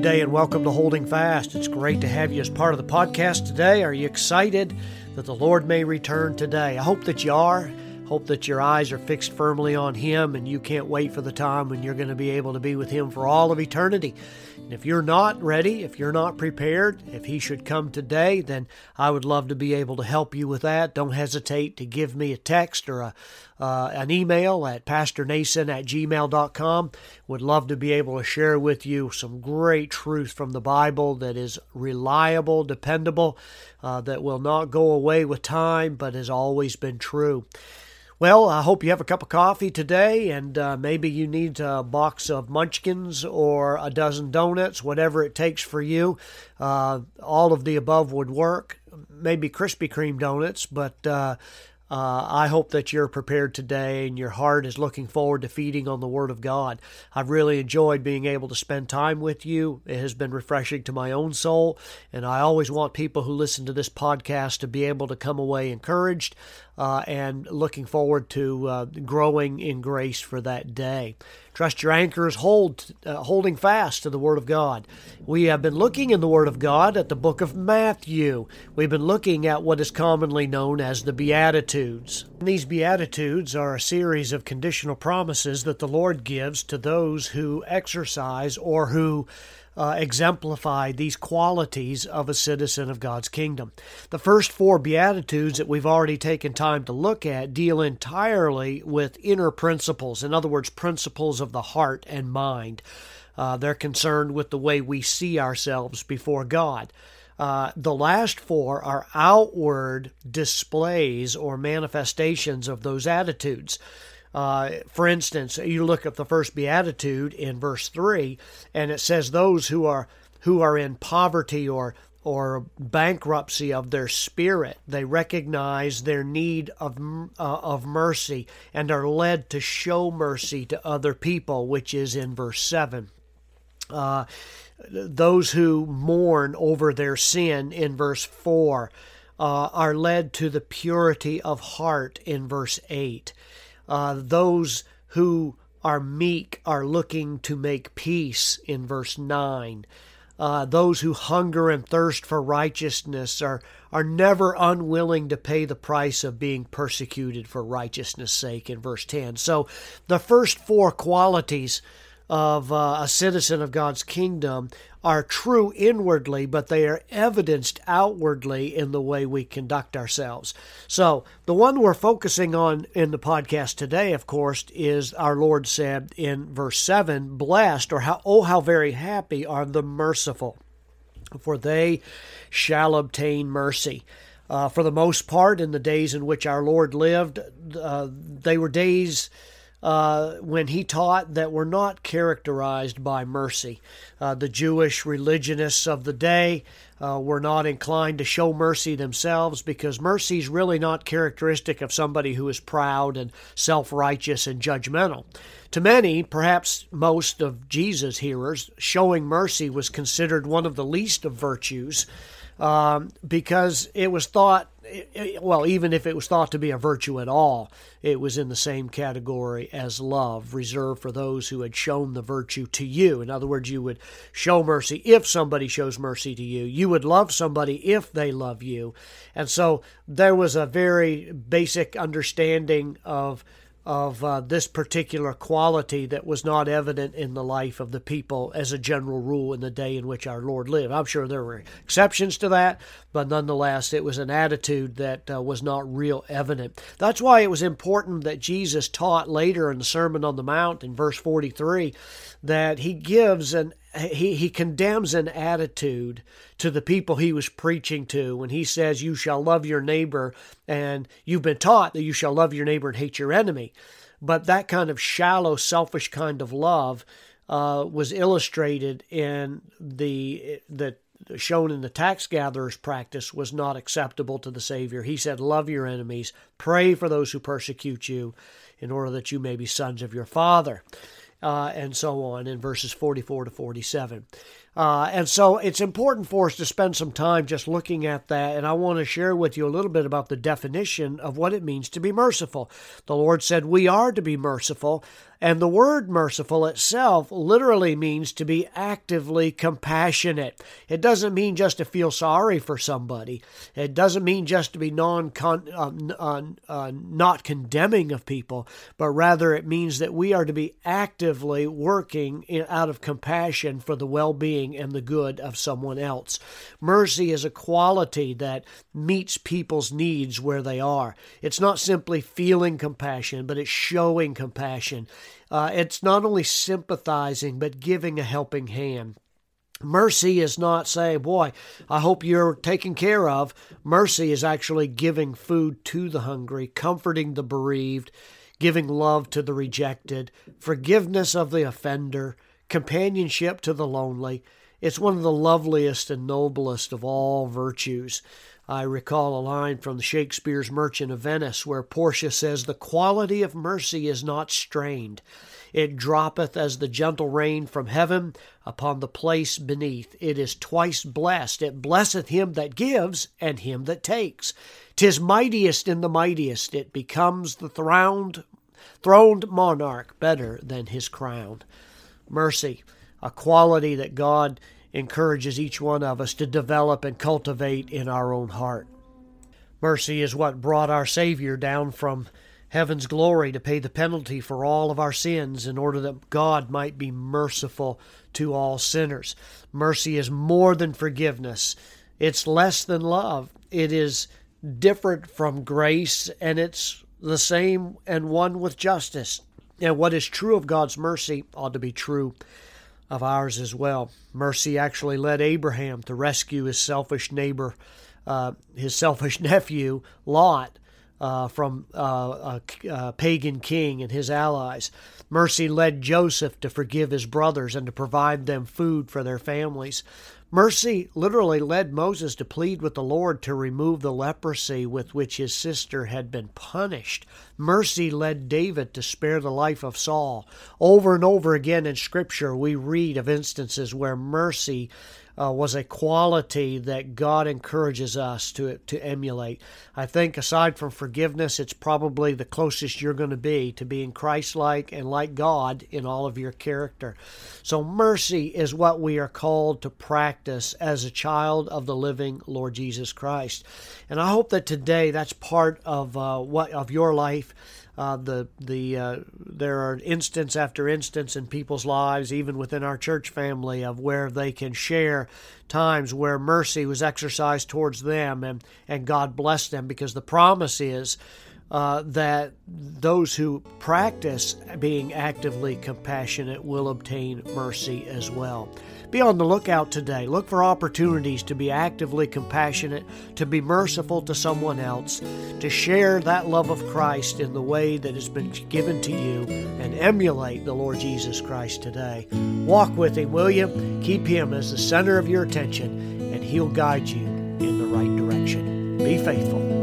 Good day and welcome to Holding Fast. It's great to have you as part of the podcast today. Are you excited that the Lord may return today? I hope that you are. Hope that your eyes are fixed firmly on Him and you can't wait for the time when you're going to be able to be with Him for all of eternity. And if you're not ready, if you're not prepared, if He should come today, then I would love to be able to help you with that. Don't hesitate to give me a text or a, uh, an email at pastornason at gmail.com. Would love to be able to share with you some great truth from the Bible that is reliable, dependable, uh, that will not go away with time, but has always been true. Well, I hope you have a cup of coffee today, and uh, maybe you need a box of munchkins or a dozen donuts, whatever it takes for you. Uh, all of the above would work. Maybe Krispy Kreme donuts, but uh, uh, I hope that you're prepared today and your heart is looking forward to feeding on the Word of God. I've really enjoyed being able to spend time with you. It has been refreshing to my own soul, and I always want people who listen to this podcast to be able to come away encouraged uh, and looking forward to uh, growing in grace for that day. Trust your anchors hold, uh, holding fast to the Word of God. We have been looking in the Word of God at the book of Matthew. We've been looking at what is commonly known as the Beatitudes. These Beatitudes are a series of conditional promises that the Lord gives to those who exercise or who uh, exemplify these qualities of a citizen of God's kingdom. The first four Beatitudes that we've already taken time to look at deal entirely with inner principles, in other words, principles of the heart and mind. Uh, they're concerned with the way we see ourselves before God. Uh, the last four are outward displays or manifestations of those attitudes. Uh, for instance, you look at the first beatitude in verse three, and it says those who are who are in poverty or or bankruptcy of their spirit, they recognize their need of uh, of mercy and are led to show mercy to other people, which is in verse seven. Uh, those who mourn over their sin in verse 4 uh, are led to the purity of heart in verse 8. Uh, those who are meek are looking to make peace in verse 9. Uh, those who hunger and thirst for righteousness are, are never unwilling to pay the price of being persecuted for righteousness' sake in verse 10. So the first four qualities of uh, a citizen of God's kingdom are true inwardly, but they are evidenced outwardly in the way we conduct ourselves. So, the one we're focusing on in the podcast today, of course, is our Lord said in verse 7 Blessed, or how, oh, how very happy are the merciful, for they shall obtain mercy. Uh, for the most part, in the days in which our Lord lived, uh, they were days uh, when he taught that were not characterized by mercy. Uh, the Jewish religionists of the day uh, were not inclined to show mercy themselves because mercy is really not characteristic of somebody who is proud and self righteous and judgmental. To many, perhaps most of Jesus' hearers, showing mercy was considered one of the least of virtues um, because it was thought well, even if it was thought to be a virtue at all, it was in the same category as love, reserved for those who had shown the virtue to you. In other words, you would show mercy if somebody shows mercy to you. You would love somebody if they love you. And so there was a very basic understanding of of uh, this particular quality that was not evident in the life of the people as a general rule in the day in which our Lord lived. I'm sure there were exceptions to that, but nonetheless, it was an attitude that uh, was not real evident. That's why it was important that Jesus taught later in the Sermon on the Mount in verse 43 that he gives an he, he condemns an attitude to the people he was preaching to when he says, You shall love your neighbor, and you've been taught that you shall love your neighbor and hate your enemy. But that kind of shallow, selfish kind of love uh, was illustrated in the the shown in the tax gatherer's practice was not acceptable to the Savior. He said, Love your enemies, pray for those who persecute you, in order that you may be sons of your Father uh, and so on in verses 44 to 47. Uh, and so it's important for us to spend some time just looking at that. And I want to share with you a little bit about the definition of what it means to be merciful. The Lord said we are to be merciful. And the word merciful itself literally means to be actively compassionate. It doesn't mean just to feel sorry for somebody. It doesn't mean just to be non uh, uh, uh, not condemning of people, but rather it means that we are to be actively working in, out of compassion for the well-being and the good of someone else. Mercy is a quality that meets people's needs where they are. It's not simply feeling compassion, but it's showing compassion. Uh, it's not only sympathizing, but giving a helping hand. Mercy is not saying, Boy, I hope you're taken care of. Mercy is actually giving food to the hungry, comforting the bereaved, giving love to the rejected, forgiveness of the offender, companionship to the lonely. It's one of the loveliest and noblest of all virtues. I recall a line from Shakespeare's Merchant of Venice where Portia says, The quality of mercy is not strained. It droppeth as the gentle rain from heaven upon the place beneath. It is twice blessed. It blesseth him that gives and him that takes. Tis mightiest in the mightiest. It becomes the throned, throned monarch better than his crown. Mercy, a quality that God encourages each one of us to develop and cultivate in our own heart. Mercy is what brought our Savior down from heaven's glory to pay the penalty for all of our sins in order that God might be merciful to all sinners. Mercy is more than forgiveness, it's less than love. It is different from grace, and it's the same and one with justice. And what is true of God's mercy ought to be true of ours as well. Mercy actually led Abraham to rescue his selfish neighbor, uh, his selfish nephew, Lot. Uh, from uh, a, a pagan king and his allies. Mercy led Joseph to forgive his brothers and to provide them food for their families. Mercy literally led Moses to plead with the Lord to remove the leprosy with which his sister had been punished. Mercy led David to spare the life of Saul. Over and over again in Scripture, we read of instances where mercy uh, was a quality that God encourages us to to emulate. I think aside from forgiveness, it's probably the closest you're going to be to being Christ-like and like God in all of your character. So mercy is what we are called to practice as a child of the living Lord Jesus Christ. And I hope that today that's part of uh, what of your life uh, the the uh, there are instance after instance in people's lives, even within our church family, of where they can share times where mercy was exercised towards them and and God blessed them because the promise is uh, that those who practice being actively compassionate will obtain mercy as well. Be on the lookout today. Look for opportunities to be actively compassionate, to be merciful to someone else, to share that love of Christ in the way that has been given to you, and emulate the Lord Jesus Christ today. Walk with Him, will you? Keep Him as the center of your attention, and He'll guide you in the right direction. Be faithful.